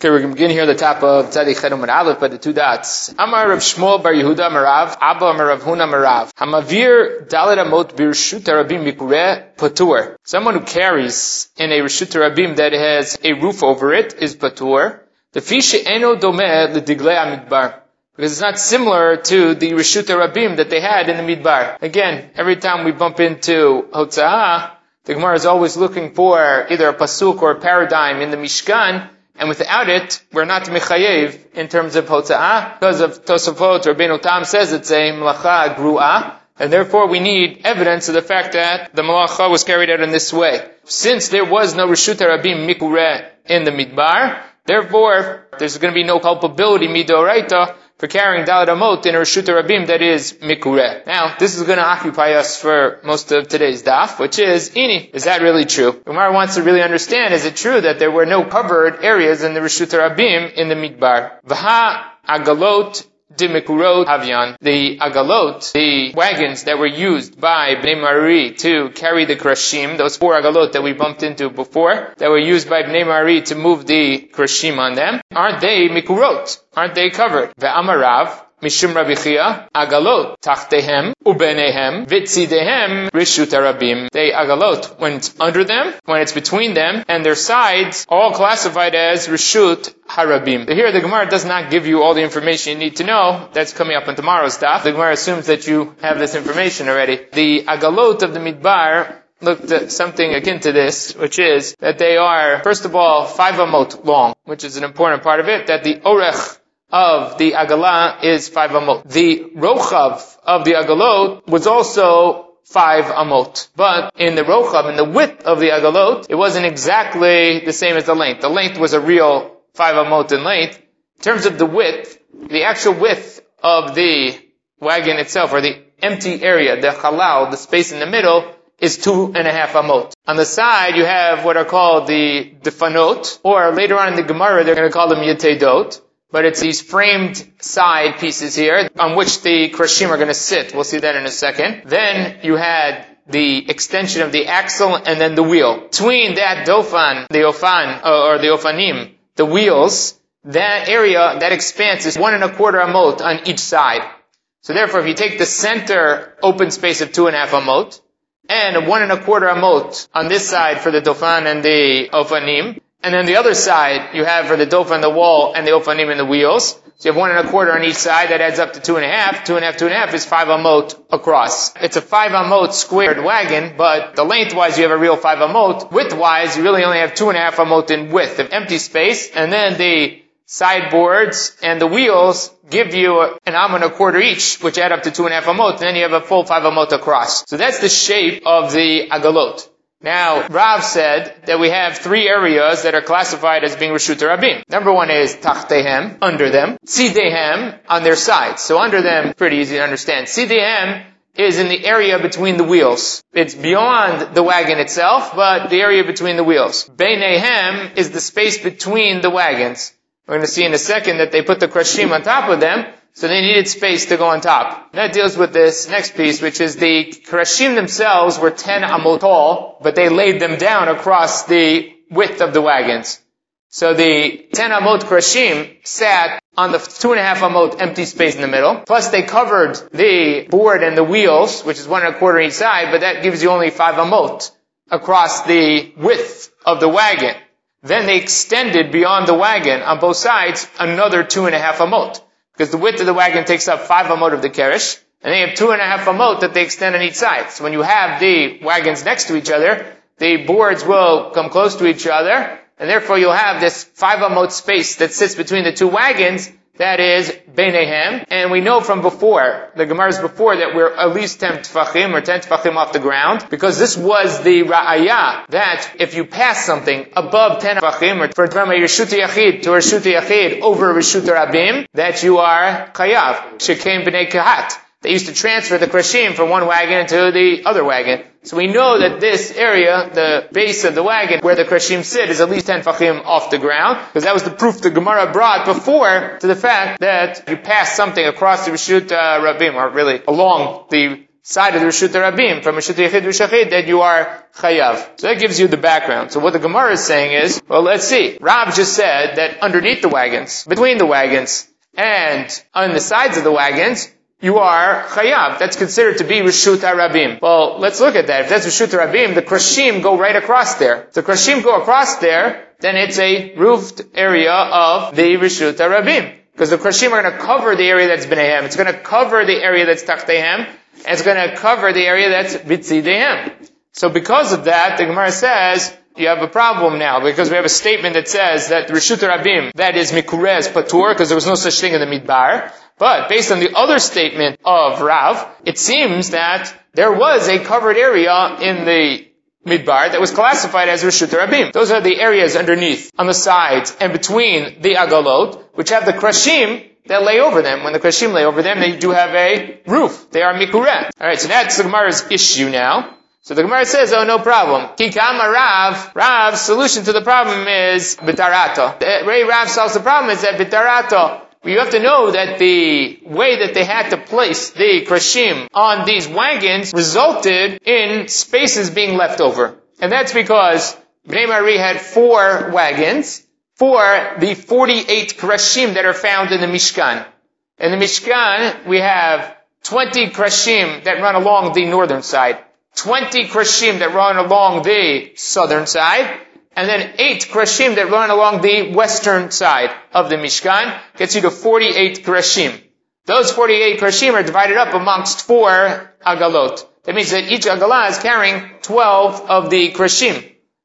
Okay, we're going to begin here at the top of Tzadik Chedum and Aleph by the two dots. Amar Rav Shmuel Bar Yehuda Marav, Abba Marav Huna Marav. Hamavir Dalet Amot Birshut Rabim Mikure Patur. Someone who carries in a Rishut Rabim that has a roof over it is Patur. The fish eno dome ledigle amidbar. Because it's not similar to the Rishut Rabim that they had in the Midbar. Again, every time we bump into Hotza'ah, the Gemara is always looking for either a pasuk or a paradigm in the Mishkan and without it, we're not mechayev in terms of hotza'ah, because of Tosafot or Ben Tam says it's a malacha gru'ah, and therefore we need evidence of the fact that the malacha was carried out in this way. Since there was no Rishut Rabim Mikure in the Midbar, therefore there's going to be no culpability midoraita for carrying Dalet Amot in Rishut Rabim that is Mikure. Now, this is going to occupy us for most of today's daf, which is, Ini, is that really true? Umar wants to really understand, is it true that there were no covered areas in the Rishut Rabim in the Midbar? Vaha Agalot Dimikurot Havyan, the agalot, the wagons that were used by Bnei Merari to carry the krashim, those four agalot that we bumped into before, that were used by Bnei Merari to move the krashim on them, aren't they mikurot? Aren't they covered? Ve'amarav, Mishum Rabbi Chia, Agalot, Tachtehem, Ubenehem, Vitzidehem, Rishut Arabim. They Agalot, when it's under them, when it's between them, and their sides, all classified as Rishut Harabim. Here the Gemara does not give you all the information you need to know. That's coming up in tomorrow's stuff. The Gemara assumes that you have this information already. The Agalot of the Midbar looked at something akin to this, which is that they are, first of all, five amot long, which is an important part of it, that the orech of the agala is five amot. The rochav of the agalot was also five amot. But in the rochav, in the width of the agalot, it wasn't exactly the same as the length. The length was a real five amot in length. In terms of the width, the actual width of the wagon itself, or the empty area, the halal, the space in the middle, is two and a half amot. On the side, you have what are called the dofanot, or later on in the Gemara, they're going to call them yetedot but it's these framed side pieces here on which the krashim are going to sit. We'll see that in a second. Then you had the extension of the axle and then the wheel. Between that dofan, the ofan, uh, or the ofanim, the wheels, that area, that expanse is one and a quarter amot on each side. So therefore, if you take the center open space of two and a half amot, and one and a quarter amot on this side for the dofan and the ofanim, and then the other side, you have for the dofa on the wall and the ofanim in the wheels. So you have one and a quarter on each side. That adds up to two and a half. Two and a half, two and a half is five amot across. It's a five amot squared wagon, but the lengthwise you have a real five amot. Widthwise, you really only have two and a half amot in width of empty space. And then the sideboards and the wheels give you an am and a quarter each, which add up to two and a half amot. And then you have a full five amot across. So that's the shape of the agalot. Now, Rav said that we have three areas that are classified as being Rishut Rabim. Number one is Tachtehem, under them. Tzidehem, on their sides. So under them, pretty easy to understand. Tzidehem is in the area between the wheels. It's beyond the wagon itself, but the area between the wheels. Beinehem is the space between the wagons. We're going to see in a second that they put the krashim on top of them, so they needed space to go on top. That deals with this next piece, which is the Krashim themselves were 10 amot tall, but they laid them down across the width of the wagons. So the 10 amot Krashim sat on the two and a half amot empty space in the middle. Plus they covered the board and the wheels, which is one and a quarter each side, but that gives you only five amot across the width of the wagon. Then they extended beyond the wagon on both sides another two and a half amot because the width of the wagon takes up five amot of the kerish, and they have two and a half amot that they extend on each side. So when you have the wagons next to each other, the boards will come close to each other, and therefore you'll have this five amot space that sits between the two wagons, that is Beinehem, and we know from before, the Gemara's before, that we're at least 10 tfachim or 10 tfachim off the ground, because this was the ra'ayah, that if you pass something above 10 tfachim, or from a Rishut Yachid to Rishut Yachid over Rishut Rabim, that you are chayav, shekem b'nei Kehat. They used to transfer the krashim from one wagon to the other wagon. So we know that this area, the base of the wagon where the krashim sit, is at least 10 tfachim off the ground, because that was the proof the Gemara brought before to the fact that you pass something across the Rishut uh, Rabim, or really along the side of the Rishut Rabim, from Rishut Yechid Rishachid, that you are chayav. So that gives you the background. So what the Gemara is saying is, well, let's see. Rav just said that underneath the wagons, between the wagons, and on the sides of the wagons, you are chayav. That's considered to be Rishut Rabim. Well, let's look at that. If that's Rishut Rabim, the Krashim go right across there. If the Krashim go across there, then it's a roofed area of the Rishut Rabim. Because the Krashim are going to cover the area that's B'neihem. It's going to cover the area that's Tachtehem. And it's going to cover the area that's Bitzidehem. So because of that, the Gemara says, you have a problem now because we have a statement that says that Rishut Rabim, that is Mikurez Patur, because there was no such thing in the Midbar. But based on the other statement of Rav, it seems that there was a covered area in the Midbar that was classified as Rishut Rabim. Those are the areas underneath, on the sides, and between the Agalot, which have the Krashim that lay over them. When the Krashim lay over them, they do have a roof. They are Mikureh. Alright, so that's the Gemara's issue now. So the Gemara says, oh, no problem. Kikama Rav, Rav's solution to the problem is Bitarato. Eh, Ray Rav solves the problem is that Bitarato, you have to know that the way that they had to place the krashim on these wagons resulted in spaces being left over. And that's because Bnei Merari had four wagons for the 48 krashim that are found in the Mishkan. In the Mishkan, we have 20 krashim that run along the northern side. 20 krashim that run along the southern side, and then 8 krashim that run along the western side of the Mishkan, gets you to 48 krashim. Those 48 krashim are divided up amongst four agalot. That means that each agalah is carrying 12 of the krashim.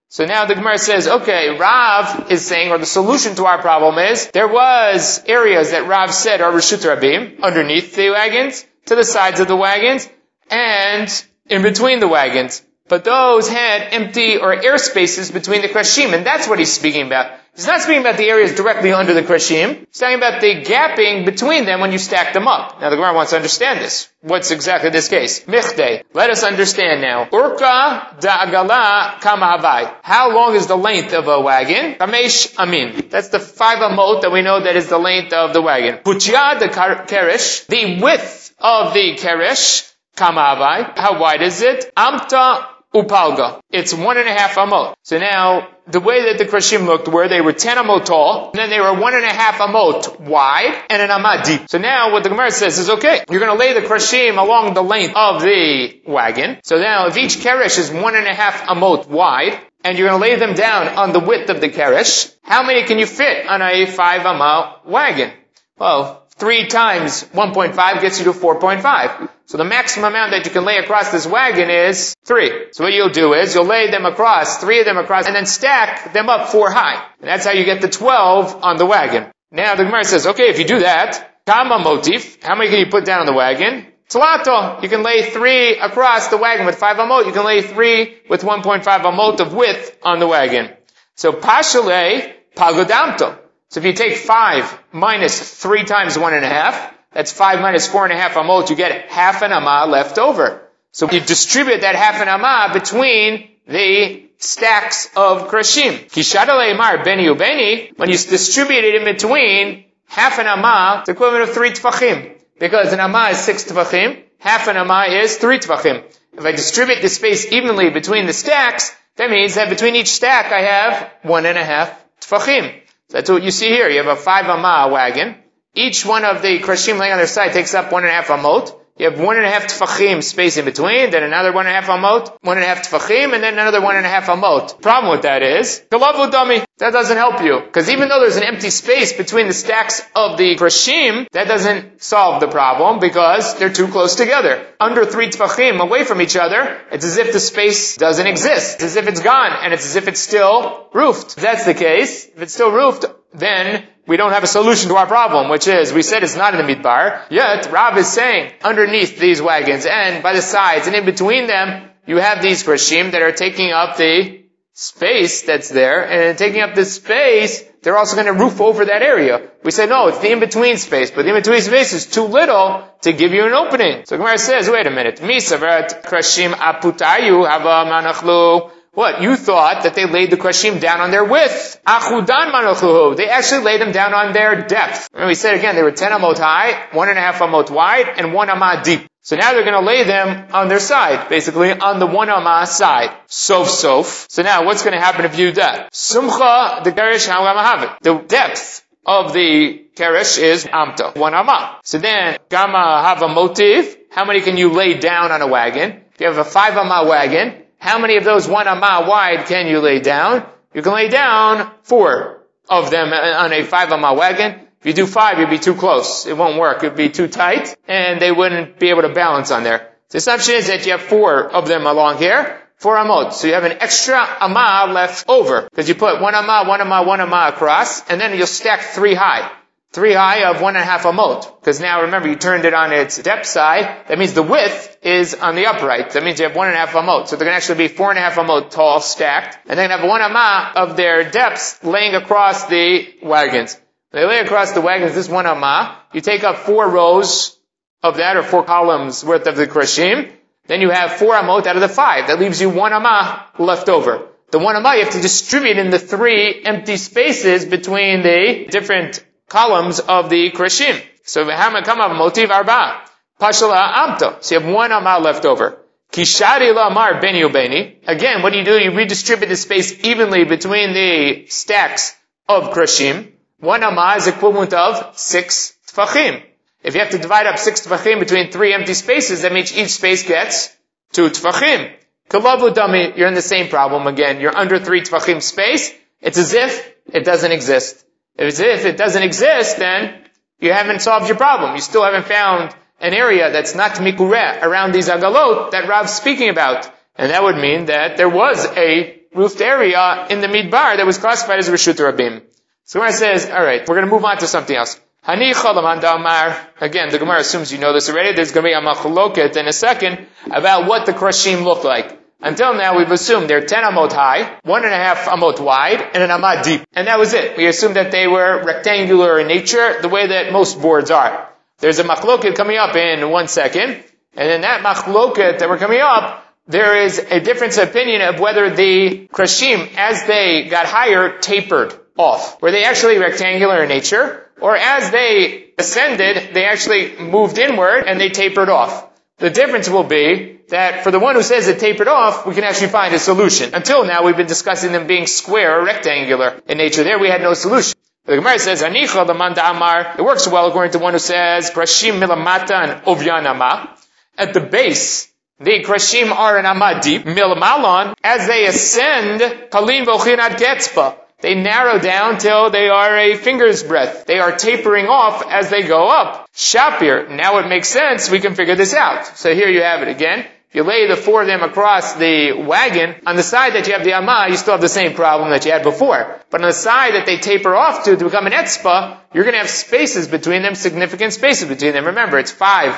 So now the Gemara says, okay, Rav is saying, or the solution to our problem is, there was areas that Rav said are Rishut Rabim, underneath the wagons, to the sides of the wagons, and in between the wagons. But those had empty or air spaces between the krashim, and that's what he's speaking about. He's not speaking about the areas directly under the krashim. He's talking about the gapping between them when you stack them up. Now the Gemara wants to understand this. What's exactly this case? Michte. Let us understand now. Urka da'agala kama How long is the length of a wagon? Kamesh amin. That's the five amot that we know that is the length of the wagon. Puchya the keresh. The width of the keresh Kama How wide is it? Amta upalga. It's one and a half amot. So now, the way that the krashim looked were they were ten amot tall, and then they were one and a half amot wide, and an amot deep. So now what the Gemara says is, okay, you're gonna lay the krashim along the length of the wagon. So now if each keresh is one and a half amot wide, and you're gonna lay them down on the width of the keresh, how many can you fit on a five amot wagon? Well, 3 times 1.5 gets you to 4.5. So the maximum amount that you can lay across this wagon is 3. So what you'll do is you'll lay them across, 3 of them across, and then stack them up 4 high. And that's how you get the 12 on the wagon. Now the Gemara says, okay, if you do that, Kama motif, how many can you put down on the wagon? Tlato, you can lay 3 across the wagon with 5 amot. You can lay 3 with 1.5 amot of width on the wagon. So pashale pagodamto. So if you take 5 minus 3 times 1.5, that's 5 minus 4.5 amot, you get half an amah left over. So you distribute that half an amah between the stacks of krashim. Kishadale mar beni ubeni, when you distribute it in between, half an amah, it's equivalent of 3 tfachim. Because an amah is 6 tfachim, half an amah is 3 tfachim. If I distribute the space evenly between the stacks, that means that between each stack I have one and a half tfachim. That's what you see here. You have a five amma wagon. Each one of the krashim laying on their side takes up one and a half amot. You have one and a half tfachim space in between, then another one and a half amot, one and a half tfachim, and then another one and a half amot. Problem with that is, kalavu dummy. That doesn't help you. Because even though there's an empty space between the stacks of the krashim, that doesn't solve the problem because they're too close together. Under three tfachim away from each other, it's as if the space doesn't exist. It's as if it's gone, and it's as if it's still roofed. If that's the case, if it's still roofed, then we don't have a solution to our problem, which is, we said it's not in the midbar, yet Rav is saying, underneath these wagons and by the sides and in between them, you have these krashim that are taking up the space that's there, and taking up this space, they're also going to roof over that area. We say, no, it's the in-between space, but the in-between space is too little to give you an opening. So Gemara says, wait a minute, Misavat krashim aputayu hava manachlu what? You thought that they laid the krashim down on their width. Achudan manochuhu. They actually laid them down on their depth. And we said again, they were 10 amot high, one and a half amot wide, and one amot deep. So now they're going to lay them on their side, basically on the one amma side. Sof sof. So now what's going to happen if you do that? Sumcha the keresh it. The depth of the keresh is amto, one amma. So then gama have a motive. How many can you lay down on a wagon? If you have a five amma wagon, how many of those one amma wide can you lay down? You can lay down four of them on a five amma wagon. If you do five, you'd be too close. It won't work. It'd be too tight, and they wouldn't be able to balance on there. The assumption is that you have four of them along here, four amot. So you have an extra amma left over, because you put one amma, one amma, one amma across, and then you'll stack three high. Three high of one and a half amot. Because now remember, you turned it on its depth side. That means the width is on the upright. That means you have one and a half amot. So they're going to actually be four and a half amot tall stacked. And they're going to have one amma of their depths laying across the wagons. They lay across the wagons this one amma. You take up four rows of that or four columns worth of the krashim. Then you have four amot out of the five. That leaves you one amma left over. The one amma you have to distribute in the three empty spaces between the different columns of the krashim. So come motiv arba. Pashala amto. So you have one amma left over. Kishari la beni ubeni. Again, what do you do? You redistribute the space evenly between the stacks of krashim. One amma is equivalent of six tfachim. If you have to divide up six tfachim between three empty spaces, that means each space gets two tfachim. Kalavu dami, you're in the same problem again. You're under three tfachim space. It's as if it doesn't exist. If if it doesn't exist, then you haven't solved your problem. You still haven't found an area that's not mikureh around these agalot that Rav's speaking about. And that would mean that there was a roofed area in the midbar that was classified as Rishut Rabim. So Gemara says, alright, we're going to move on to something else. Again, the Gemara assumes you know this already. There's going to be a machloket in a second about what the krashim look like. Until now, we've assumed they're 10 amot high, one and a half amot wide, and an amot deep. And that was it. We assumed that they were rectangular in nature, the way that most boards are. There's a machloket coming up in one second, and in that machloket that we're coming up, there is a difference of opinion of whether the krashim, as they got higher, tapered off. Were they actually rectangular in nature? Or as they ascended, they actually moved inward and they tapered off. The difference will be that for the one who says it tapered off, we can actually find a solution. Until now, we've been discussing them being square or rectangular in nature. There we had no solution. The Gemara says, Anicha the Amar. It works well according to one who says, Krashim milamata and ovyanama. At the base, the Krashim are an amad deep, milmalon. As they ascend, kalim vochinat getzpa. They narrow down till they are a finger's breadth. They are tapering off as they go up. Shapir. Now it makes sense. We can figure this out. So here you have it again. If you lay the four of them across the wagon, on the side that you have the amma, you still have the same problem that you had before. But on the side that they taper off to, to become an etzpa, you're going to have spaces between them, significant spaces between them. Remember, it's five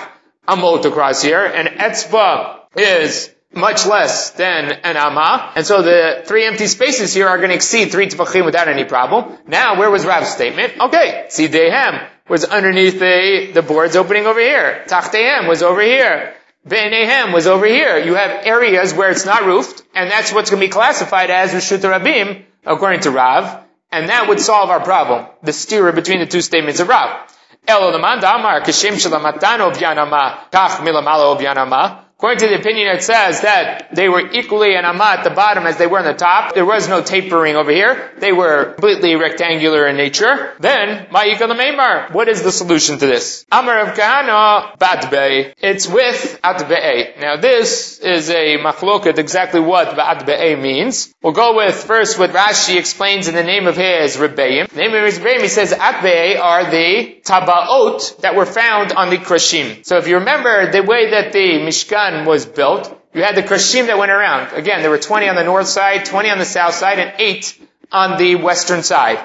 amot across here, and etzpa is much less than an amma, and so the three empty spaces here are going to exceed three tefachim without any problem. Now, where was Rav's statement? Okay, Tzidehem was underneath the, the boards opening over here. Tachtehem was over here. Be'enehem was over here. You have areas where it's not roofed, and that's what's going to be classified as Rishut Rabim, according to Rav, and that would solve our problem, the steer between the two statements of Rav. According to the opinion, it says that they were equally an amma at the bottom as they were on the top. There was no tapering over here. They were completely rectangular in nature. Then, ma'ika Meimar. What is the solution to this? Amar of Kahana batbe. It's with atbe'e. Now this is a machloket exactly what batbe'e means. We'll go with first what Rashi explains in the name of his Rebbeim. The name of his Rebbeim, he says atbe'e are the tabaot that were found on the krashim. So if you remember the way that the Mishkan was built, you had the Krashim that went around. Again, there were 20 on the north side, 20 on the south side, and 8 on the western side.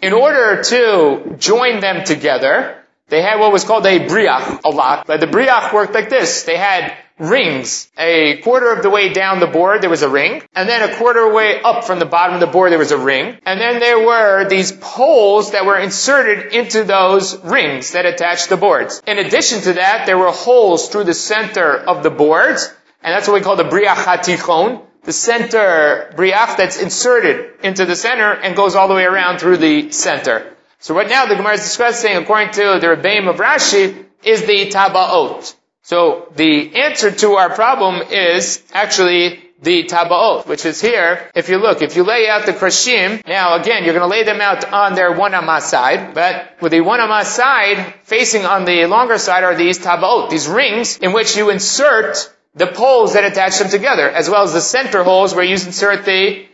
In order to join them together, they had what was called a briach a lot. But the briach worked like this. They had rings. A quarter of the way down the board, there was a ring. And then a quarter way up from the bottom of the board, there was a ring. And then there were these poles that were inserted into those rings that attached the boards. In addition to that, there were holes through the center of the boards. And that's what we call the briach hatichon. The center briach that's inserted into the center and goes all the way around through the center. So right now the Gemara is discussing, according to the Rebbeim of Rashi, is the tabaot. So the answer to our problem is actually the tabaot, which is here. If you look, if you lay out the krashim, now again, you're going to lay them out on their one amma side, but with the one amma side, facing on the longer side are these tabaot, these rings in which you insert the poles that attach them together, as well as the center holes where you insert the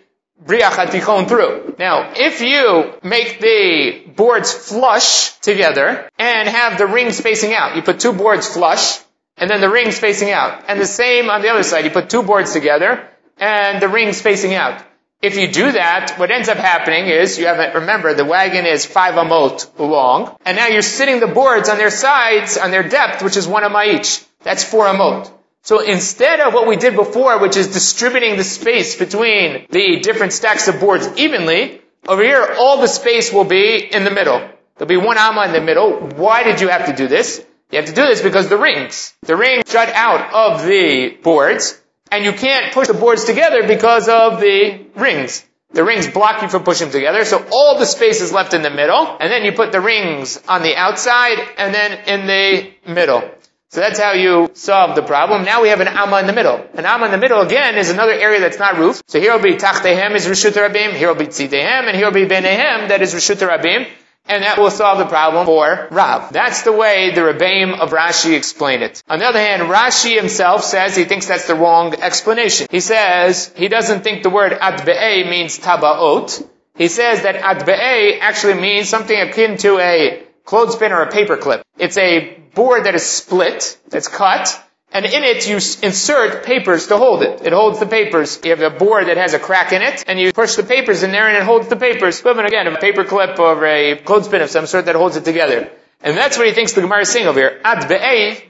briach through. Now, if you make the boards flush together and have the rings facing out, you put two boards flush, and then the rings facing out. And the same on the other side. You put two boards together, and the rings facing out. If you do that, what ends up happening is you have remember the wagon is five amot long, and now you're sitting the boards on their sides, on their depth, which is one amah each. That's four amot. So instead of what we did before, which is distributing the space between the different stacks of boards evenly, over here all the space will be in the middle. There'll be one amma in the middle. Why did you have to do this? You have to do this because the rings, the rings jut out of the boards, and you can't push the boards together because of the rings. The rings block you from pushing them together, so all the space is left in the middle, and then you put the rings on the outside, and then in the middle. So that's how you solve the problem. Now we have an amma in the middle. An amma in the middle, again, is another area that's not roof. So here will be tachtehem is Rishut Rabim, here will be tzidehem, and here will be benehem, that is Rishut Rabim. And that will solve the problem for Rav. That's the way the Rebbeim of Rashi explain it. On the other hand, Rashi himself says he thinks that's the wrong explanation. He says he doesn't think the word atbe'e means tabaot. He says that atbe'e actually means something akin to a clothespin or a paperclip. It's a board that is split, that's cut, and in it you insert papers to hold it. It holds the papers. You have a board that has a crack in it, and you push the papers in there and it holds the papers. Equivalent again, a paper clip or a clothespin of some sort that holds it together. And that's what he thinks the Gemara is saying over here. Ad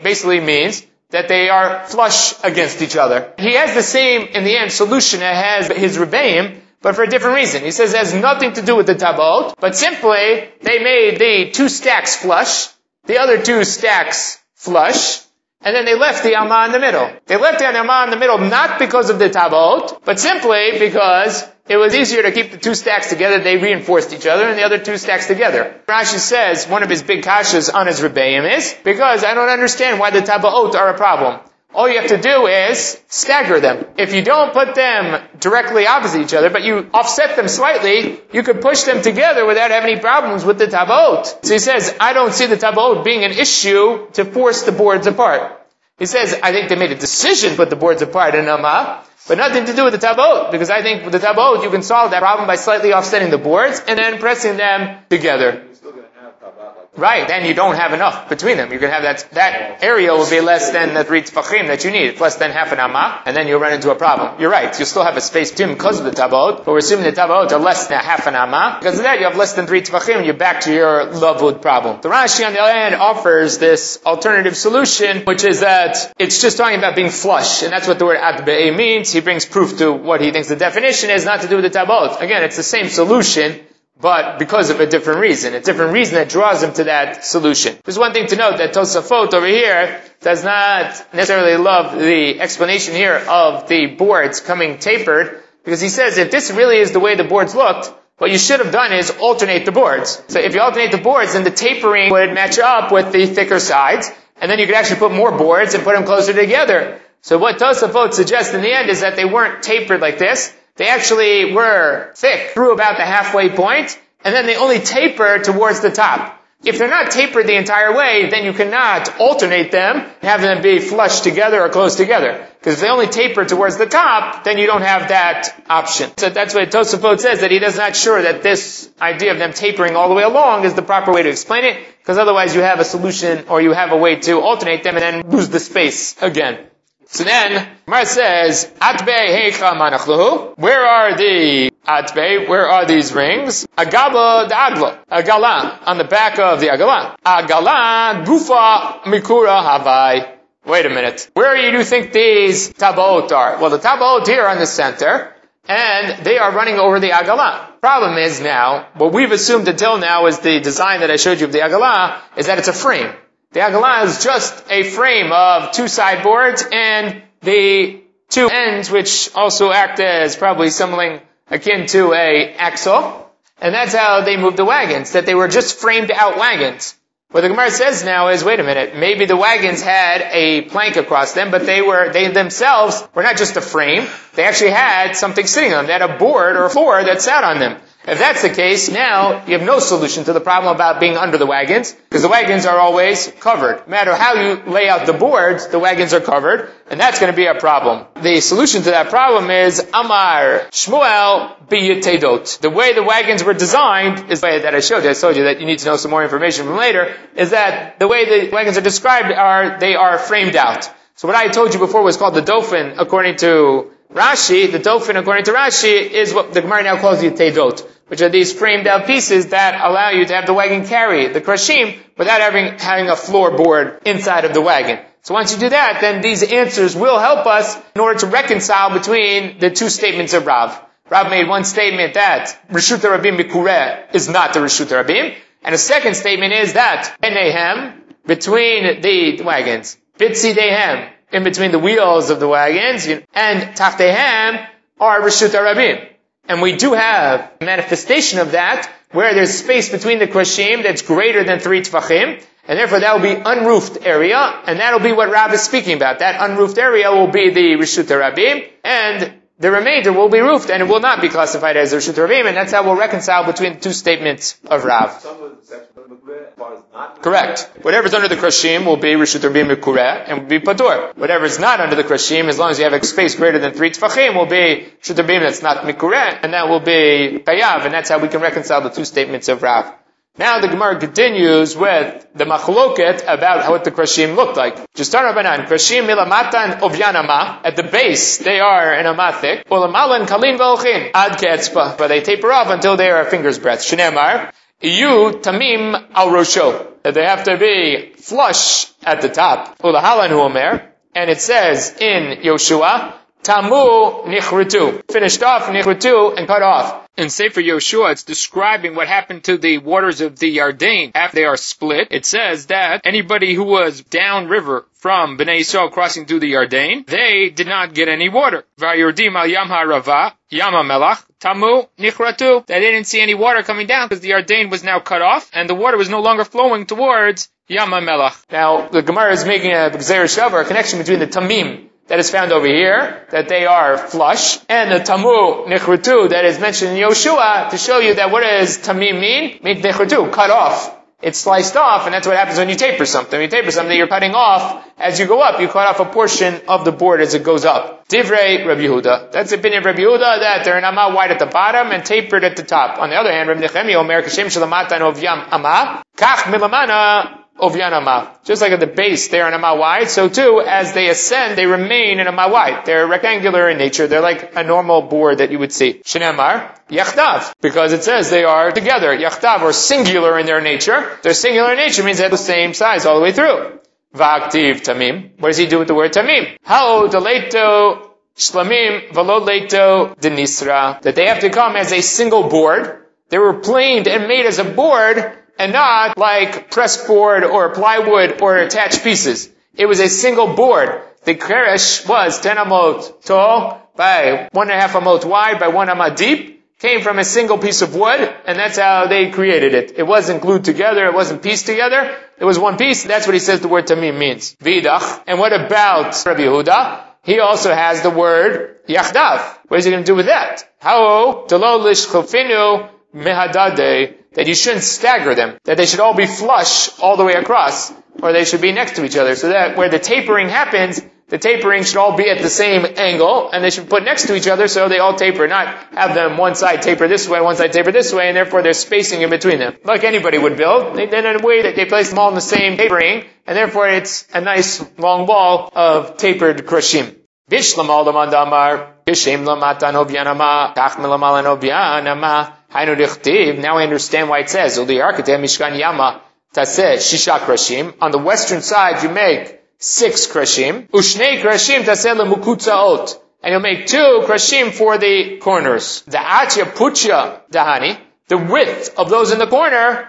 basically means that they are flush against each other. He has the same, in the end, solution as has his Rebbeim, but for a different reason. He says it has nothing to do with the tabot, but simply they made the two stacks flush, the other two stacks flush, and then they left the Amma in the middle. They left the Amma in the middle not because of the Tabot, but simply because it was easier to keep the two stacks together. They reinforced each other and the other two stacks together. Rashi says one of his big kashas on his Rebbeim is because I don't understand why the Tabot are a problem. All you have to do is stagger them. If you don't put them directly opposite each other, but you offset them slightly, you could push them together without having any problems with the tabot. So he says, I don't see the tabot being an issue to force the boards apart. He says, I think they made a decision to put the boards apart in Amma, but nothing to do with the tabot, because I think with the tabot you can solve that problem by slightly offsetting the boards and then pressing them together. Right, then you don't have enough between them. You can have that, that area will be less than the three tefachim that you need. It's less than half an amma, and then you'll run into a problem. You're right, you still have a space between because of the tabot, but we're assuming the tabot are less than half an amma. Because of that, you have less than three tefachim, and you're back to your lavud problem. The Rashi on the other hand offers this alternative solution, which is that it's just talking about being flush, and that's what the word atbe'e means. He brings proof to what he thinks the definition is, not to do with the tabot. Again, it's the same solution, but because of a different reason, a different reason that draws him to that solution. There's one thing to note that Tosafot over here does not necessarily love the explanation here of the boards coming tapered, because he says if this really is the way the boards looked, what you should have done is alternate the boards. So if you alternate the boards, then the tapering would match up with the thicker sides, and then you could actually put more boards and put them closer together. So what Tosafot suggests in the end is that they weren't tapered like this, they actually were thick through about the halfway point, and then they only taper towards the top. If they're not tapered the entire way, then you cannot alternate them and have them be flush together or close together. Because if they only taper towards the top, then you don't have that option. So that's what Tosafot says, that he is not sure that this idea of them tapering all the way along is the proper way to explain it, because otherwise you have a solution or you have a way to alternate them and then lose the space again. So then, Mar says, Atbe heicha manachluhu. Where are the Atbe? Where are these rings? Agaba da'agla. Agala. On the back of the agala. Agala gufa mikura havai. Wait a minute. Where do you think these tabot are? Well, the tabot here are in the center, and they are running over the agala. Problem is now, what we've assumed until now is the design that I showed you of the agala, is that it's a frame. The agala is just a frame of two sideboards and the two ends, which also act as probably something akin to a axle. And that's how they moved the wagons, that they were just framed out wagons. What the Gemara says now is, wait a minute, maybe the wagons had a plank across them, but they were, they themselves were not just a frame, they actually had something sitting on them. They had a board or a floor that sat on them. If that's the case, now you have no solution to the problem about being under the wagons, because the wagons are always covered. No matter how you lay out the boards, the wagons are covered, and that's going to be a problem. The solution to that problem is Amar Shmuel biyetedot. The way the wagons were designed is the way that I showed you. I told you that you need to know some more information from later. Is that the way the wagons are described are they are framed out. So what I told you before was called the dofan, according to Rashi. The dofan, according to Rashi, is what the Gemara now calls the tedot which are these framed out pieces that allow you to have the wagon carry the krashim without having, having a floorboard inside of the wagon. So once you do that, then these answers will help us in order to reconcile between the two statements of Rav. Rav made one statement that Rishut Rabim Bikureh is not the Rishut Rabim, and a second statement is that Benehem, between the wagons, Bitzidehem, in between the wheels of the wagons, and Tachtehem are Rishut Rabim. And we do have a manifestation of that, where there's space between the krashim that's greater than three tfachim, and therefore that will be unroofed area, and that'll be what Rav is speaking about. That unroofed area will be the Rishut Rabim, and the remainder will be roofed, and it will not be classified as Rishut Rabim, and that's how we'll reconcile between the two statements of Rav. Correct. Whatever's under the krashim will be Rishut Rabim and will be Patur. Whatever's not under the krashim, as long as you have a space greater than three tfachim, will be Rishut Rabim that's not Mikureh, and that will be Chayav, and that's how we can reconcile the two statements of Rav. Now the Gemara continues with the machloket about what the krashim looked like. Just start Rabbanan, krashim milamatan ovyanama. At the base, they are an amathic. Ulamalan kalin v'olchin ad ke'etzpa. But they taper off until they are a finger's breadth. Shneemar, iyu tamim al rosho. That they have to be flush at the top. And it says in Yoshua, tamu nichritu. Finished off nichritu and cut off in Sefer Yoshua, it's describing what happened to the waters of the Yarden after they are split. It says that anybody who was downriver from Bnei Yisrael crossing through the Yarden, they did not get any water. Vayurdim al Yam HaRava, Yam HaMelach, Tamu, Nichratu. They didn't see any water coming down because the Yarden was now cut off and the water was no longer flowing towards Yam HaMelach. Now, the Gemara is making a Gzer Shavar, a connection between the Tamim that is found over here, that they are flush, and the tamu nichrutu that is mentioned in Yoshua to show you that what does tamim mean? Means cut off. It's sliced off, and that's what happens when you taper something. When you taper something, you're cutting off as you go up. You cut off a portion of the board as it goes up. Divrei Rabbi Yehuda. That's the opinion of Rabbi Yehuda that they're an amma wide at the bottom and tapered at the top. On the other hand, Rabbi Nechemi Omer Kashem Shalamatan Ovyam Amma Kach Milamana Ovyanama. Just like at the base they are an ama wide, so too, as they ascend, they remain an ama wide. They're rectangular in nature. They're like a normal board that you would see. Shinemar, yachtav. Because it says they are together. Yachtav, or singular in their nature. Their singular in nature means they have the same size all the way through. Va'aktiv tamim. What does he do with the word tamim? How deleto shlamim velo leto denisra. That they have to come as a single board. They were planed and made as a board, and not like press board or plywood or attached pieces. It was a single board. The keresh was 10 amot tall by one and a half amot wide by one amot deep. Came from a single piece of wood, and that's how they created it. It wasn't glued together, it wasn't pieced together. It was one piece. That's what he says the word tamim means. Vidach. And what about Rabbi Yehuda? He also has the word yachdav. What is he going to do with that? How? Telo lishchofinu mehadade that you shouldn't stagger them, that they should all be flush all the way across, or they should be next to each other, so that where the tapering happens, the tapering should all be at the same angle, and they should put next to each other so they all taper, not have them one side taper this way, one side taper this way, and therefore there's spacing in between them. Like anybody would build, they, in a way that they place them all in the same tapering, and therefore it's a nice long wall of tapered krashim. Bishlam al damar, bishim lamatan obyanama, kach now I understand why it says, Mishkan Yama Shisha Krashim. On the western side, you make six Krashim. Ushnei Krashim Taseh. And you'll make two Krashim for the corners. The Atya Pucha Dahani. The width of those in the corner.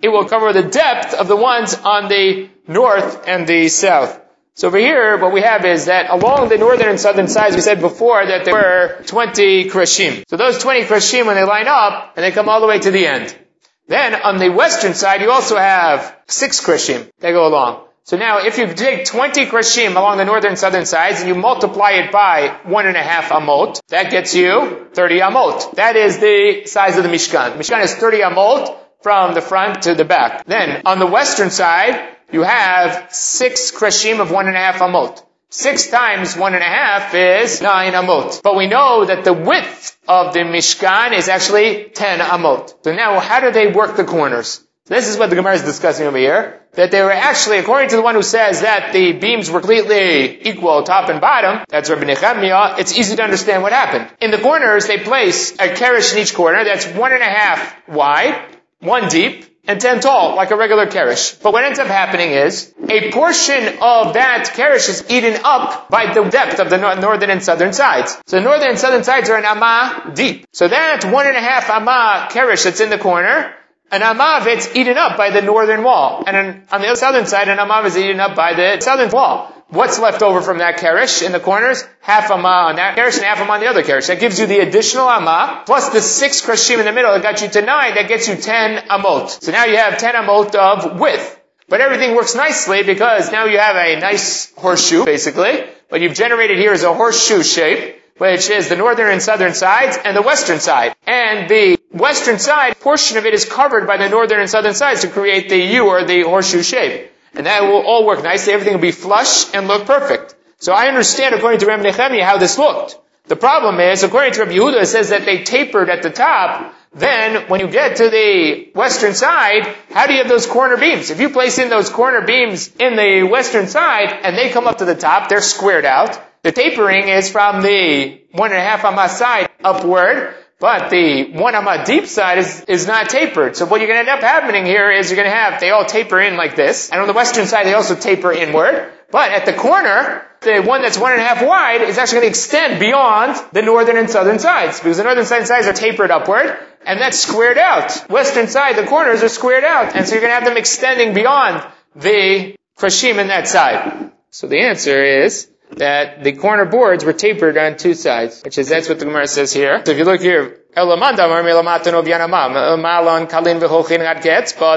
It will cover the depth of the ones on the north and the south. So over here, what we have is that along the northern and southern sides, we said before that there were 20 krashim. So those 20 krashim, when they line up, and they come all the way to the end. Then on the western side, you also have six krishim that go along. So now, if you take 20 krashim along the northern and southern sides and you multiply it by one and a half amot, that gets you 30 amot. That is the size of the Mishkan. The Mishkan is 30 amot from the front to the back. Then, on the western side, you have six krashim of one and a half amot. Six times one and a half is nine amot. But we know that the width of the Mishkan is actually ten amot. So now, how do they work the corners? This is what the Gemara is discussing over here. That they were actually, according to the one who says that the beams were completely equal, top and bottom, that's Rabbi Nechemiah, it's easy to understand what happened. In the corners, they place a kerish in each corner that's one and a half wide, one deep, and 10 tall, like a regular kerish. But what ends up happening is, a portion of that kerish is eaten up by the depth of the northern and southern sides. So the northern and southern sides are an amma deep. So that one and a half amma kerish that's in the corner, an amav it's eaten up by the northern wall. And on the southern side, an amav is eaten up by the southern wall. What's left over from that kerish in the corners? Half amma on that kerish and half amma on the other kerish. That gives you the additional amma, plus the six krashim in the middle that got you to nine, that gets you ten amot. So now you have ten amot of width. But everything works nicely because now you have a nice horseshoe, basically. What you've generated here is a horseshoe shape, which is the northern and southern sides and the western side. And the western side, portion of it is covered by the northern and southern sides to create the U or the horseshoe shape. And that will all work nicely. Everything will be flush and look perfect. So I understand, according to Reb Nechemia, how this looked. The problem is, according to Rabbi Yehuda, it says that they tapered at the top. Then, when you get to the western side, how do you have those corner beams? If you place in those corner beams in the western side, and they come up to the top, they're squared out. The tapering is from the one and a half on my side upward, but the one on my deep side is, is not tapered. So what you're going to end up happening here is you're going to have, they all taper in like this. And on the western side, they also taper inward. But at the corner, the one that's one and a half wide is actually going to extend beyond the northern and southern sides. Because the northern and sides are tapered upward. And that's squared out. Western side, the corners are squared out. And so you're going to have them extending beyond the krashim in that side. So the answer is, that the corner boards were tapered on two sides, which is that's what the Gemara says here. So if you look here,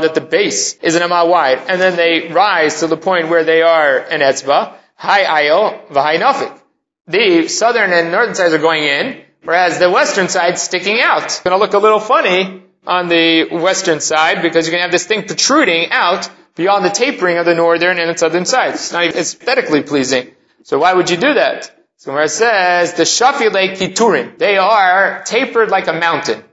that the base is an amal wide, and then they rise to the point where they are an etzba. High ayo, v'hai nafik. The southern and northern sides are going in, whereas the western side sticking out. It's to look a little funny on the western side because you're to have this thing protruding out beyond the tapering of the northern and the southern sides. It's not even aesthetically pleasing. So why would you do that? Where it says, the shafile kiturin, they are tapered like a mountain.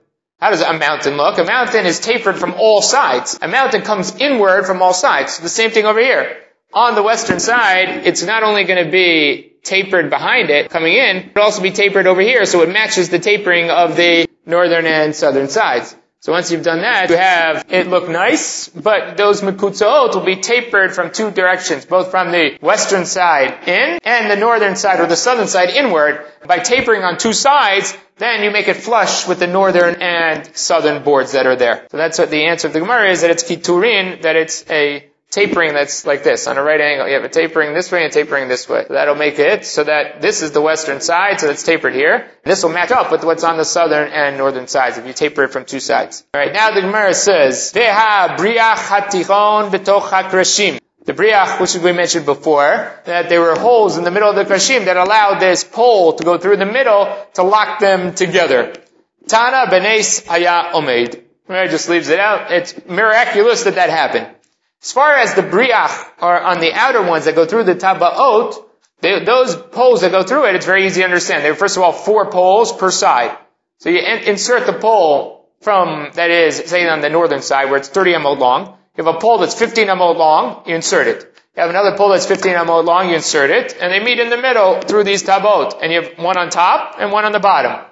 How does a mountain look? A mountain is tapered from all sides. A mountain comes inward from all sides. The same thing over here. On the western side, it's not only going to be tapered behind it, coming in, but also be tapered over here, so it matches the tapering of the northern and southern sides. So once you've done that, you have it look nice, but those mikutzaot will be tapered from two directions, both from the western side in and the northern side or the southern side inward. By tapering on two sides, then you make it flush with the northern and southern boards that are there. So that's what the answer of the Gemara is that it's kiturin, that it's a tapering that's like this. On a right angle, you have a tapering this way and tapering this way. That'll make it so that this is the western side, so it's tapered here. This will match up with what's on the southern and northern sides if you taper it from two sides. Alright, now the Gemara says, Veha briach hatichon betoch. The briach, which we mentioned before, that there were holes in the middle of the krashim that allowed this pole to go through the middle to lock them together. Tana benes haya omed. Right, just leaves it out. It's miraculous that that happened. As far as the briach are on the outer ones that go through the tabaot, they, those poles that go through it, it's very easy to understand. They're first of all four poles per side. So you in, insert the pole from, that is, say on the northern side where it's 30 amot long. You have a pole that's 15 amot long, you insert it. You have another pole that's 15 amot long, you insert it, and they meet in the middle through these tabot. And you have one on top and one on the bottom.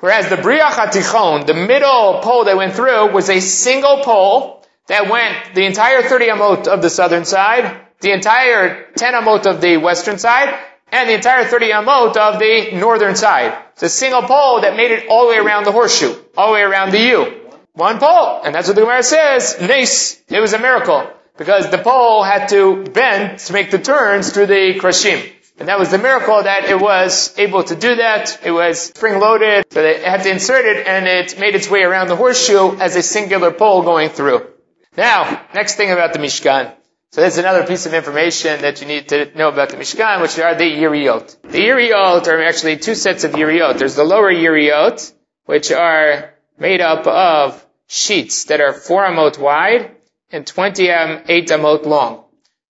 Whereas the briach atichon, the middle pole that went through, was a single pole that went the entire 30 amot of the southern side, the entire 10 amot of the western side, and the entire 30 amot of the northern side. It's a single pole that made it all the way around the horseshoe, all the way around the U. One pole. And that's what the Gemara says. Nice. It was a miracle. Because the pole had to bend to make the turns through the krashim. And that was the miracle that it was able to do that. It was spring loaded, so they had to insert it and it made its way around the horseshoe as a singular pole going through. Now, next thing about the Mishkan. So there's another piece of information that you need to know about the Mishkan, which are the Yeriot. The Yeriot are actually two sets of Yeriot. There's the lower Yeriot, which are made up of sheets that are four amot wide and 20 am, eight amot long.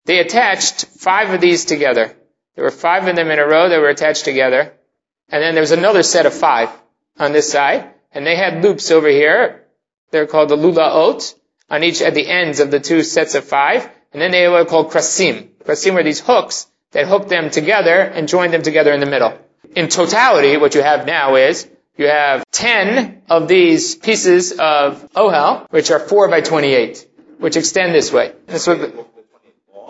They attached five of these together. There were five of them in a row that were attached together. And then there was another set of five on this side. And they had loops over here. They're called the lula ot on each at the ends of the two sets of five. And then they were called krasim. Krasim were these hooks that hooked them together and joined them together in the middle. In totality, what you have now is you have 10 of these pieces of ohel, which are 4 by 28, which extend this way. This would,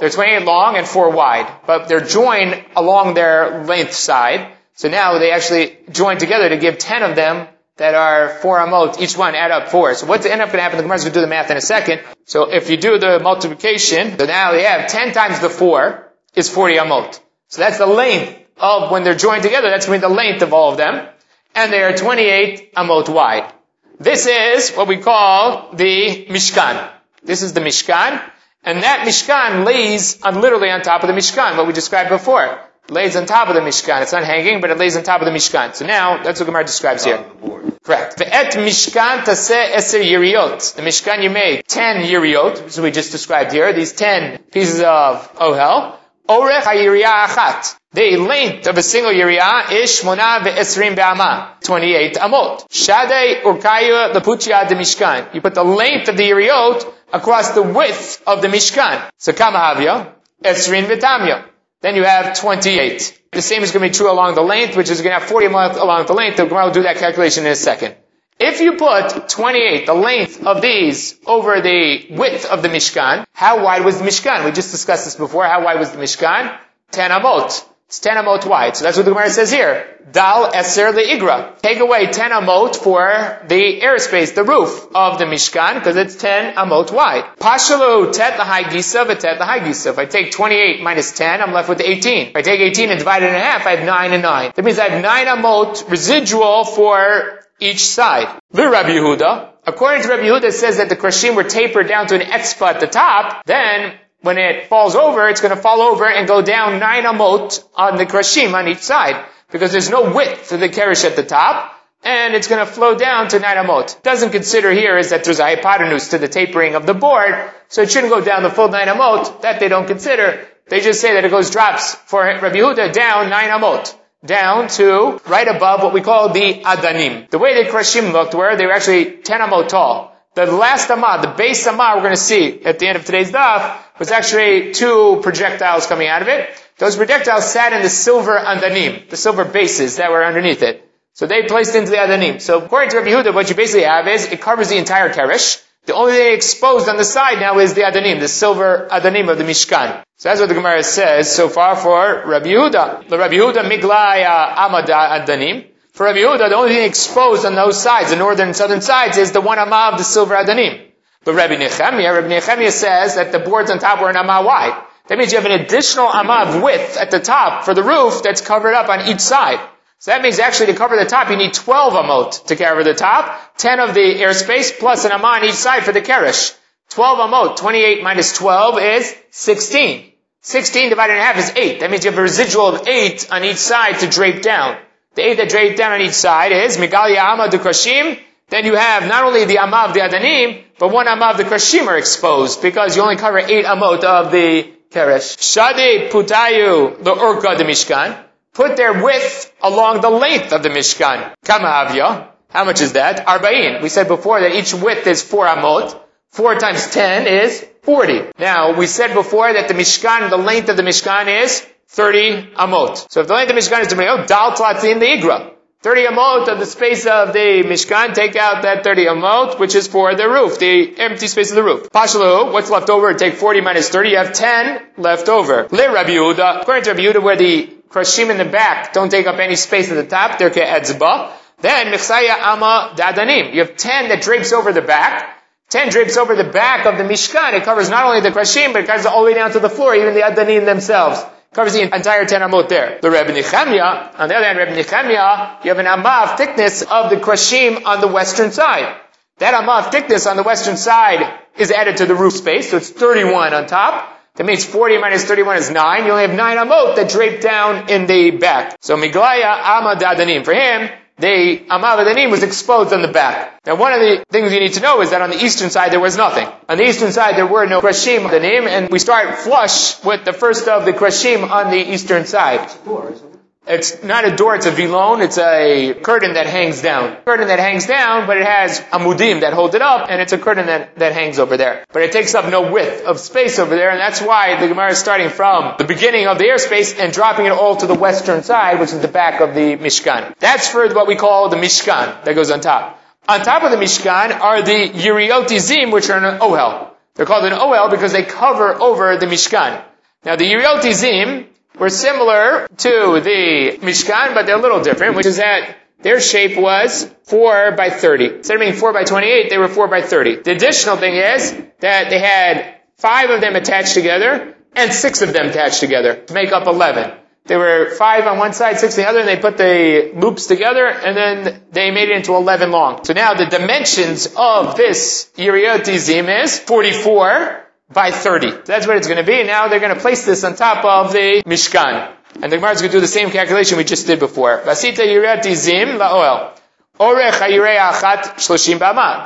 they're 28 long and 4 wide, but they're joined along their length side. So now they actually join together to give 10 of them that are 4 amot, each one add up 4. So what's end up going to happen? The Gemara is going to do the math in a second. So if you do the multiplication, so now they have 10 times the 4 is 40 amot. So that's the length of when they're joined together, that's going to be the length of all of them. And they are 28 amot wide. This is what we call the Mishkan. This is the Mishkan. And that Mishkan lays on literally on top of the Mishkan, what we described before. Lays on top of the Mishkan. It's not hanging, but it lays on top of the Mishkan. So now, that's what Gemara describes here. Correct. Ve'et Mishkan taseh eser yiriot. The Mishkan you made 10 yiriot, so we just described here, these 10 pieces of ohel. Orech ha'yiriyah achat. The length of a single yiriyah is shmona ve'esrim be'ama. 28 amot. Shadei urkaya leputia de Mishkan. You put the length of the yiriot across the width of the Mishkan. So kama kamahavya, esrin v'tamya. Then you have 28. The same is going to be true along the length, which is going to have 40 along the length. The Gemara will do that calculation in a second. If you put 28, the length of these, over the width of the Mishkan, how wide was the Mishkan? We just discussed this before. How wide was the Mishkan? 10 amot. It's 10 amot wide. So that's what the Gemara says here. Dal eser igra. Take away 10 amot for the airspace, the roof of the Mishkan, because it's 10 amot wide. Pashalu tet lahai gisa v'tet lahai gisa. If I take 28 minus 10, I'm left with 18. If I take 18 and divide it in half, I have 9 and 9. That means I have 9 amot residual for each side. The Rabbi Yehuda, according to Rabbi Yehuda, says that the krashim were tapered down to an etzba at the top, then when it falls over, it's going to fall over and go down nine amot on the krashim on each side, because there's no width to the kerish at the top, and it's going to flow down to nine amot. Doesn't consider here is that there's a hypotenuse to the tapering of the board, so it shouldn't go down the full nine amot. That they don't consider. They just say that it goes drops for Rabbi Yehuda down nine amot down to right above what we call the Adanim. The way the Krashim looked were they were actually 10 amot tall. The last amah, the base amah we're going to see at the end of today's daf, was actually two projectiles coming out of it. Those projectiles sat in the silver Adanim, the silver bases that were underneath it. So they placed into the Adanim. So according to Rabbi Yehuda, what you basically have is it covers the entire Keresh. The only thing exposed on the side now is the Adanim, the silver Adanim of the Mishkan. So that's what the Gemara says so far for Rabbi Yehuda. The Rabbi Yehuda Miglaya Amada Adanim. For Rabbi Yehuda, the only thing exposed on those sides, the northern and southern sides, is the one Amah of the silver Adanim. But Rabbi Nechemiah, Rabbi Nechemiah says that the boards on top were an Amah wide. That means you have an additional Amah of width at the top for the roof that's covered up on each side. So that means actually to cover the top, you need 12 amot to cover the top, 10 of the airspace, plus an amah on each side for the kerish. 12 amot, 28 minus 12 is 16. 16 divided in half is 8. That means you have a residual of 8 on each side to drape down. The 8 that drape down on each side is Migalia Amma de Krashim. Then you have not only the Amma of the Adanim, but one Amma of the Krashim are exposed because you only cover 8 amot of the Keresh. Shadi Putayu, the Urka de Mishkan put their width along the length of the Mishkan. Kama avya. How much is that? Arba'in. We said before that each width is four amot. Four times ten is 40. Now, we said before that the Mishkan, the length of the Mishkan is 30 amot. So if the length of the Mishkan is 30 amot, dal tlatzin the igra. 30 amot of the space of the Mishkan, take out that 30 amot, which is for the roof, the empty space of the roof. Pashalu, what's left over? Take 40 minus 30, you have 10 left over. Le Rabbi Yehuda, according to Rabbi Yehuda, where the krashim in the back don't take up any space at the top, they're ke'etzba. Then, michsaya ama dadanim. You have 10 that drapes over the back. 10 drapes over the back of the Mishkan. It covers not only the krashim, but it covers all the way down to the floor, even the adanim themselves covers the entire 10 amot there. The Rebbe Nechemia, on the other hand, Rebbe Nechemia, you have an amah of thickness of the krashim on the western side. That amah of thickness on the western side is added to the roof space, so it's 31 on top. That means 40 minus 31 is 9. You only have 9 amot that drape down in the back. So Miglaya Amad Adanim. For him, the Amavadanim was exposed on the back. Now one of the things you need to know is that on the eastern side there was nothing. On the eastern side there were no Krashim Adanim, and we start flush with the first of the Krashim on the eastern side. It's not a door, it's a vilon, it's a curtain that hangs down. Curtain that hangs down, but it has amudim that hold it up, and it's a curtain that, that hangs over there. But it takes up no width of space over there, and that's why the Gemara is starting from the beginning of the airspace and dropping it all to the western side, which is the back of the Mishkan. That's for what we call the Mishkan, that goes on top. On top of the Mishkan are the Yeriotizim, which are an Ohel. They're called an Ohel because they cover over the Mishkan. Now the Yeriotizim were similar to the Mishkan, but they're a little different, which is that their shape was 4 by 30. Instead of being 4 by 28, they were 4 by 30. The additional thing is that they had five of them attached together and six of them attached together to make up 11. There were five on one side, six on the other, and they put the loops together, and then they made it into 11 long. So now the dimensions of this Yeriotizim is 44 by 30. That's what it's going to be. Now they're going to place this on top of the Mishkan. And the Gemara is going to do the same calculation we just did before.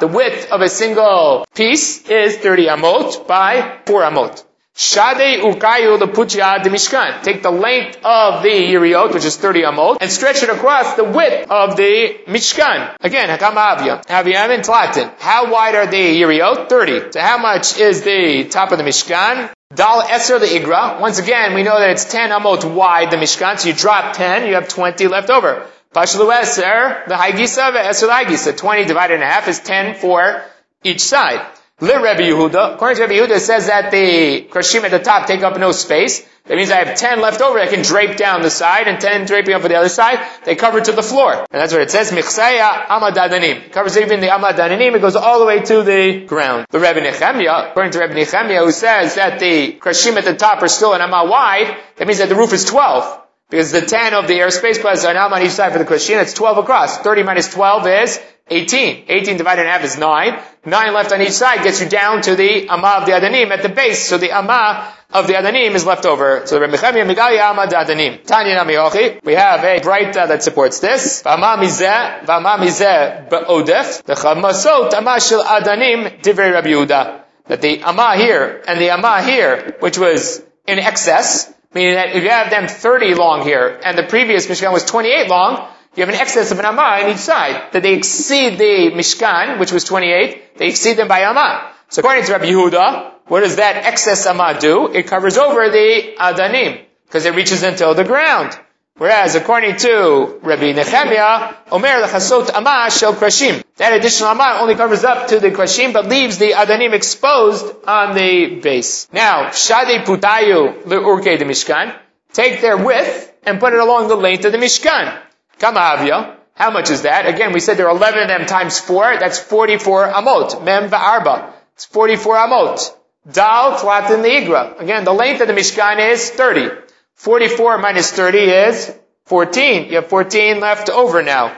The width of a single piece is 30 amot by 4 amot. Shade ukayu de mishkan. Take the length of the yiriot, which is 30 amot, and stretch it across the width of the mishkan. Again, hakama avya. Avya in Latin. How wide are the yiriot? 30. So how much is the top of the mishkan? Dal Eser the Igra. Once again, we know that it's 10 amot wide, the Mishkan, so you drop 10, you have 20 left over. Pashlu Eser, the Haigisa, the Eser the Haigisa. 20 divided in half is 10 for each side. Rebbe Yehuda, according to Rebbe Yehuda, says that the krashim at the top take up no space. That means I have 10 left over I can drape down the side and 10 draping over the other side. They cover to the floor. And that's what it says. Michseya amadadanim. Covers even the amadadanim. It goes all the way to the ground. The Rebbe Nechemia, according to Rebbe Nechemia, who says that the krashim at the top are still an amma wide, that means that the roof is 12. Because the 10 of the airspace plus an amma on each side for the krashim, it's 12 across. 30 minus 12 is 18. 18 divided in half is 9. 9 left on each side gets you down to the Amma of the Adanim at the base. So the Amma of the Adanim is left over. So the Remechemia Migalia Amma Adanim. Tanya Namiochi. We have a braita that supports this. V'Amma Mizeh, V'Amma Mizeh Ba'odef. The Chamasot Amma Shel Adanim Divrei Rabbi Yehuda. That the Amma here and the Amma here, which was in excess, meaning that if you have them 30 long here, and the previous Mishkan was 28 long, you have an excess of an amah on each side, that they exceed the Mishkan, which was 28, they exceed them by amah. So according to Rabbi Yehuda, what does that excess amah do? It covers over the adanim, because it reaches until the ground. Whereas according to Rabbi Nechemia, Omer lechasot amah shel krashim. That additional amah only covers up to the krashim, but leaves the adanim exposed on the base. Now, shade putayu le'urke the mishkan. Take their width and put it along the length of the mishkan. Kama avia, How much is that? Again, we said there are 11 of them times 4. That's 44 amot. Mem va'arba. It's 44 amot. Dal tlatin igra. Again, the length of the Mishkan is 30. 44 minus 30 is 14. You have 14 left over now.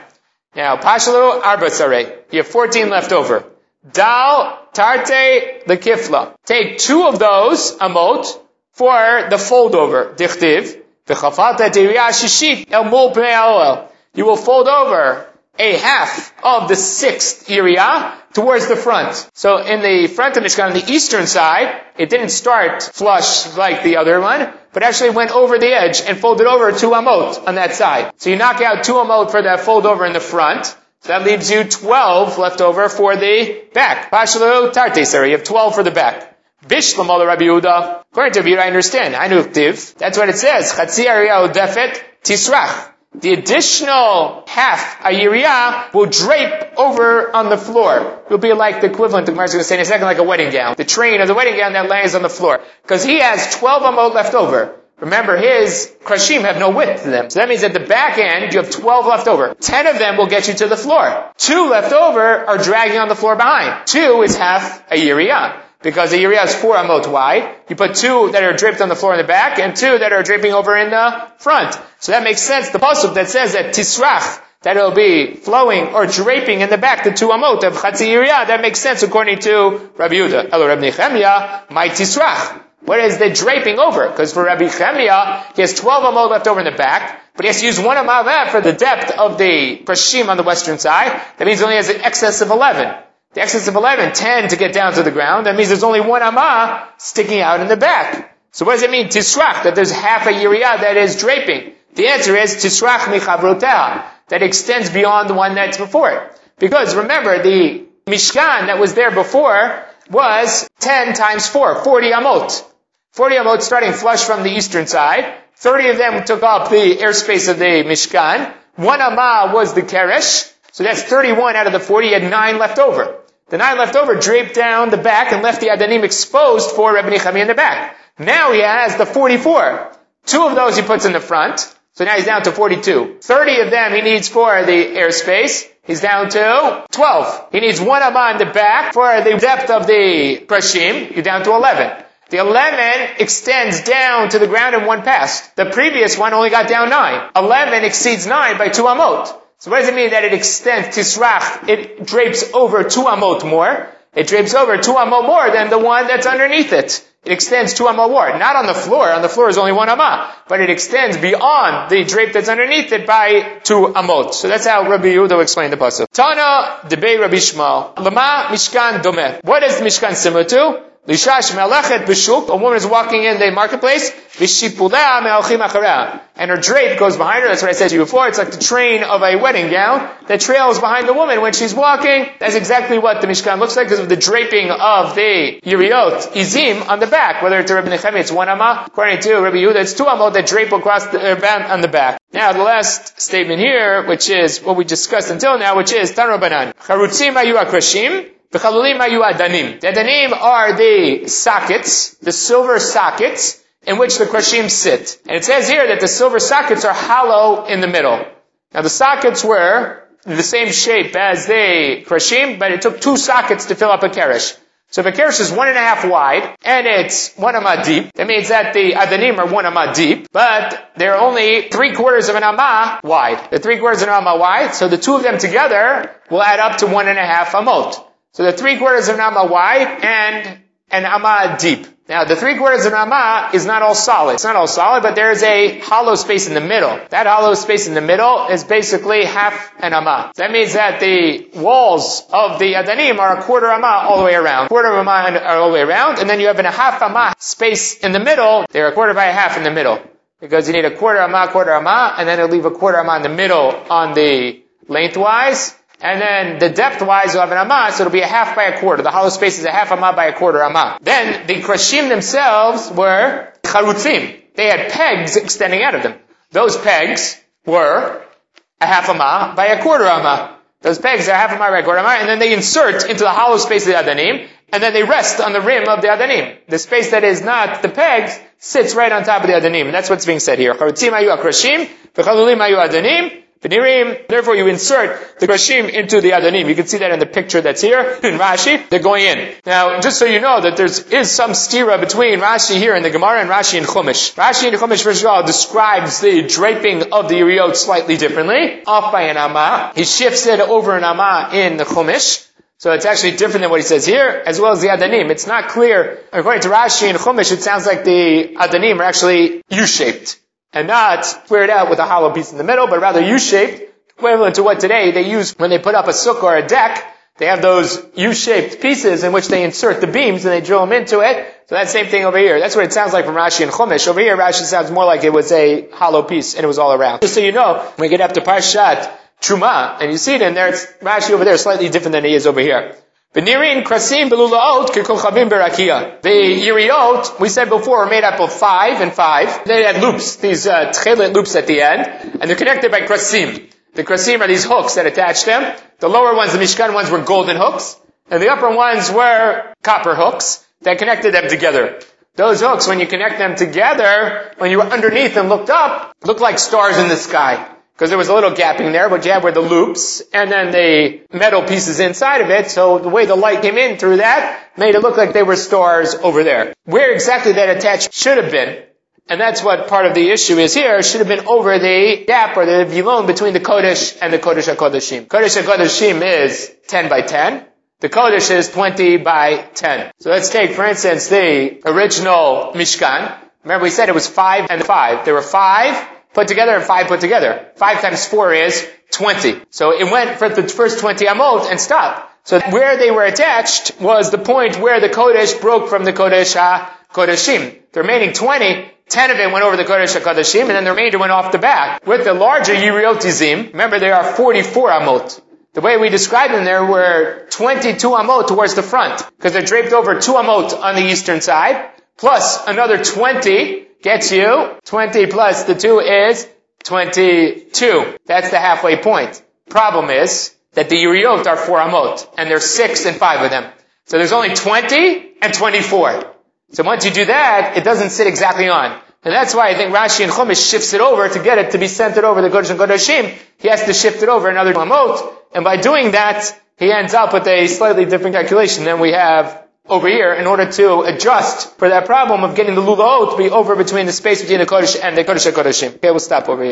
Now, pashalu arbasare. You have 14 left over. Dal tarte the kifla. Take two of those amot for the fold over. Dichtiv. V'chafata shishit el mul you will fold over a half of the sixth area towards the front. So in the front of Mishkan, on the eastern side, it didn't start flush like the other one, but actually went over the edge and folded over two amot on that side. So you knock out two amot for that fold over in the front. So that leaves you 12 left over for the back. Pashalo tarte, You have 12 for the back. Bishlam Rabbi Yehuda. According to Rabbi I understand. I know That's what it says. Defet tisrach the additional half, a yiriyah, will drape over on the floor. It will be like the equivalent, the Gemara is going to say in a second, like a wedding gown. The train of the wedding gown that lays on the floor. Because he has 12 amot left over. Remember, his krashim have no width to them. So that means at the back end, you have 12 left over. 10 of them will get you to the floor. Two left over are dragging on the floor behind. Two is half a yiriyah. Because the Yiriyah is four amot wide. You put two that are draped on the floor in the back and two that are draping over in the front. So that makes sense. The pasuk that says that tisrach, that it'll be flowing or draping in the back, the two amot of Chatzi that makes sense according to Rabbi Yehuda. Hello, Rabbi Nechemia, my tisrach. What is the draping over? Because for Rabbi Nechemia, he has 12 amot left over in the back, but he has to use one amah that for the depth of the krashim on the western side. That means he only has an excess of 11. The excess of 11, 10 to get down to the ground. That means there's only one amah sticking out in the back. So what does it mean, tisrach, that there's half a yiriyah that is draping? The answer is tisrach michavroteha, that extends beyond the one that's before it. Because remember, the Mishkan that was there before was 10 times 4, 40 amot. 40 amot starting flush from the eastern side. 30 of them took up the airspace of the Mishkan. One amah was the Keresh. So that's 31 out of the 40. He had 9 left over. The 9 left over draped down the back and left the Adanim exposed for Rebbe Nechami in the back. Now he has the 44. Two of those he puts in the front. So now he's down to 42. 30 of them he needs for the airspace. He's down to 12. He needs one amah in the back for the depth of the krashim. You're down to 11. The 11 extends down to the ground in one pass. The previous one only got down 9. 11 exceeds 9 by 2 amot. So what does it mean that it extends, tisrach, it drapes over 2 amot more? It drapes over 2 amot more than the one that's underneath it. It extends 2 amot more. Not on the floor. On the floor is only 1 amah. But it extends beyond the drape that's underneath it by 2 amot. So that's how Rabbi Yehuda explained the pasuk. Tana debei Rabbi Shmuel. Lama mishkan domeh. What is the mishkan similar to? Lishash me'alechet b'shuk, a woman is walking in the marketplace, v'shipulea me'alchim achareh. And her drape goes behind her, that's what I said to you before, it's like the train of a wedding gown that trails behind the woman when she's walking. That's exactly what the Mishkan looks like because of the draping of the Yiriot, Izim, on the back. Whether it's a Rabbi Nechemi, it's one Amma. According to Rabbi Yehuda, it's two Amot that drape across the, uh, on the back. Now, the last statement here, which is what we discussed until now, which is Tanrobanan. Charutzim ayu akrashim, the chalulim adanim. The adanim are the sockets, the silver sockets, in which the krashim sit. And it says here that the silver sockets are hollow in the middle. Now the sockets were the same shape as the krashim, but it took two sockets to fill up a keresh. So a keresh is one and a half wide, and it's one amah deep, that means that the adanim are one amah deep, but they're only three quarters of an amah wide. The three quarters of an amah wide, so the two of them together will add up to one and a half amot. So the three quarters of an amma wide and an amma deep. Now the three quarters of an amma is not all solid. It's not all solid, but there's a hollow space in the middle. That hollow space in the middle is basically half an amma. That means that the walls of the adanim are a quarter amma all the way around. Quarter of amma all the way around, and then you have a half amma space in the middle. They're a quarter by a half in the middle. Because you need a quarter amma, quarter amma, and then it'll leave a quarter amma in the middle on the lengthwise, and then the depth-wise have an amah, so it'll be a half by a quarter. The hollow space is a half amah by a quarter amah. Then the krashim themselves were charutzim. They had pegs extending out of them. Those pegs were a half amah by a quarter amah. Those pegs are half a amah by a quarter amah, and then they insert into the hollow space of the adanim, and then they rest on the rim of the adanim. The space that is not the pegs sits right on top of the adanim, and that's what's being said here. Charutzim ayu akrashim, v'chalulim ayu adanim, Therefore you insert the Krashim into the Adanim. You can see that in the picture that's here in Rashi. They're going in. Now, just so you know that there is some stira between Rashi here in the Gemara and Rashi in Chumash. Rashi in Chumash, first of all, describes the draping of the Yeriot slightly differently, off by an Amma. He shifts it over an Amma in the Chumash. So it's actually different than what he says here, as well as the Adanim. It's not clear. According to Rashi and Chumash, it sounds like the Adanim are actually U-shaped and not squared out with a hollow piece in the middle, but rather U-shaped, equivalent to what today they use when they put up a sukkah or a deck. They have those U-shaped pieces in which they insert the beams and they drill them into it. So that same thing over here. That's what it sounds like from Rashi and Chumash. Over here, Rashi sounds more like it was a hollow piece and it was all around. Just so you know, when we get up to Parshat Truma, and you see it in there, it's Rashi over there slightly different than he is over here. The yiriot, we said before, are made up of five and five. They had loops, these uh, loops at the end, and they're connected by krasim. The krasim are these hooks that attach them. The lower ones, the Mishkan ones, were golden hooks, and the upper ones were copper hooks that connected them together. Those hooks, when you connect them together, when you were underneath and looked up, looked like stars in the sky. Because there was a little gapping there, but you had were the loops, and then the metal pieces inside of it, so the way the light came in through that made it look like they were stars over there. Where exactly that attached should have been, and that's what part of the issue is here, should have been over the gap or the vilon between the Kodesh and the Kodesh HaKodeshim. Kodesh HaKodeshim is 10 by 10. The Kodesh is 20 by 10. So let's take, for instance, the original Mishkan. Remember we said it was 5 and 5. There were 5 put together and 5 put together. 5 times 4 is 20. So it went for the first 20 amot and stopped. So where they were attached was the point where the Kodesh broke from the Kodesh HaKodeshim. The remaining 20 Ten of it went over the Kodesh HaKodeshim, and then the remainder went off the back. With the larger Yiriotizim, remember there are 44 Amot. The way we described them there were 22 Amot towards the front, because they're draped over two Amot on the eastern side, plus another 20 gets you, 20 plus the 2 is 22. That's the halfway point. Problem is that the Yiriot are 4 Amot, and there's 6 and 5 of them. So there's only 20 and 24. So once you do that, it doesn't sit exactly on. And that's why I think Rashi and Chumash shifts it over to get it to be centered over the Kodesh and Kodeshim. He has to shift it over another Amot. And by doing that, he ends up with a slightly different calculation than we have over here in order to adjust for that problem of getting the Lulaot to be over between the space between the Kodesh and the Kodesh and Kodeshim. Okay, we'll stop over here.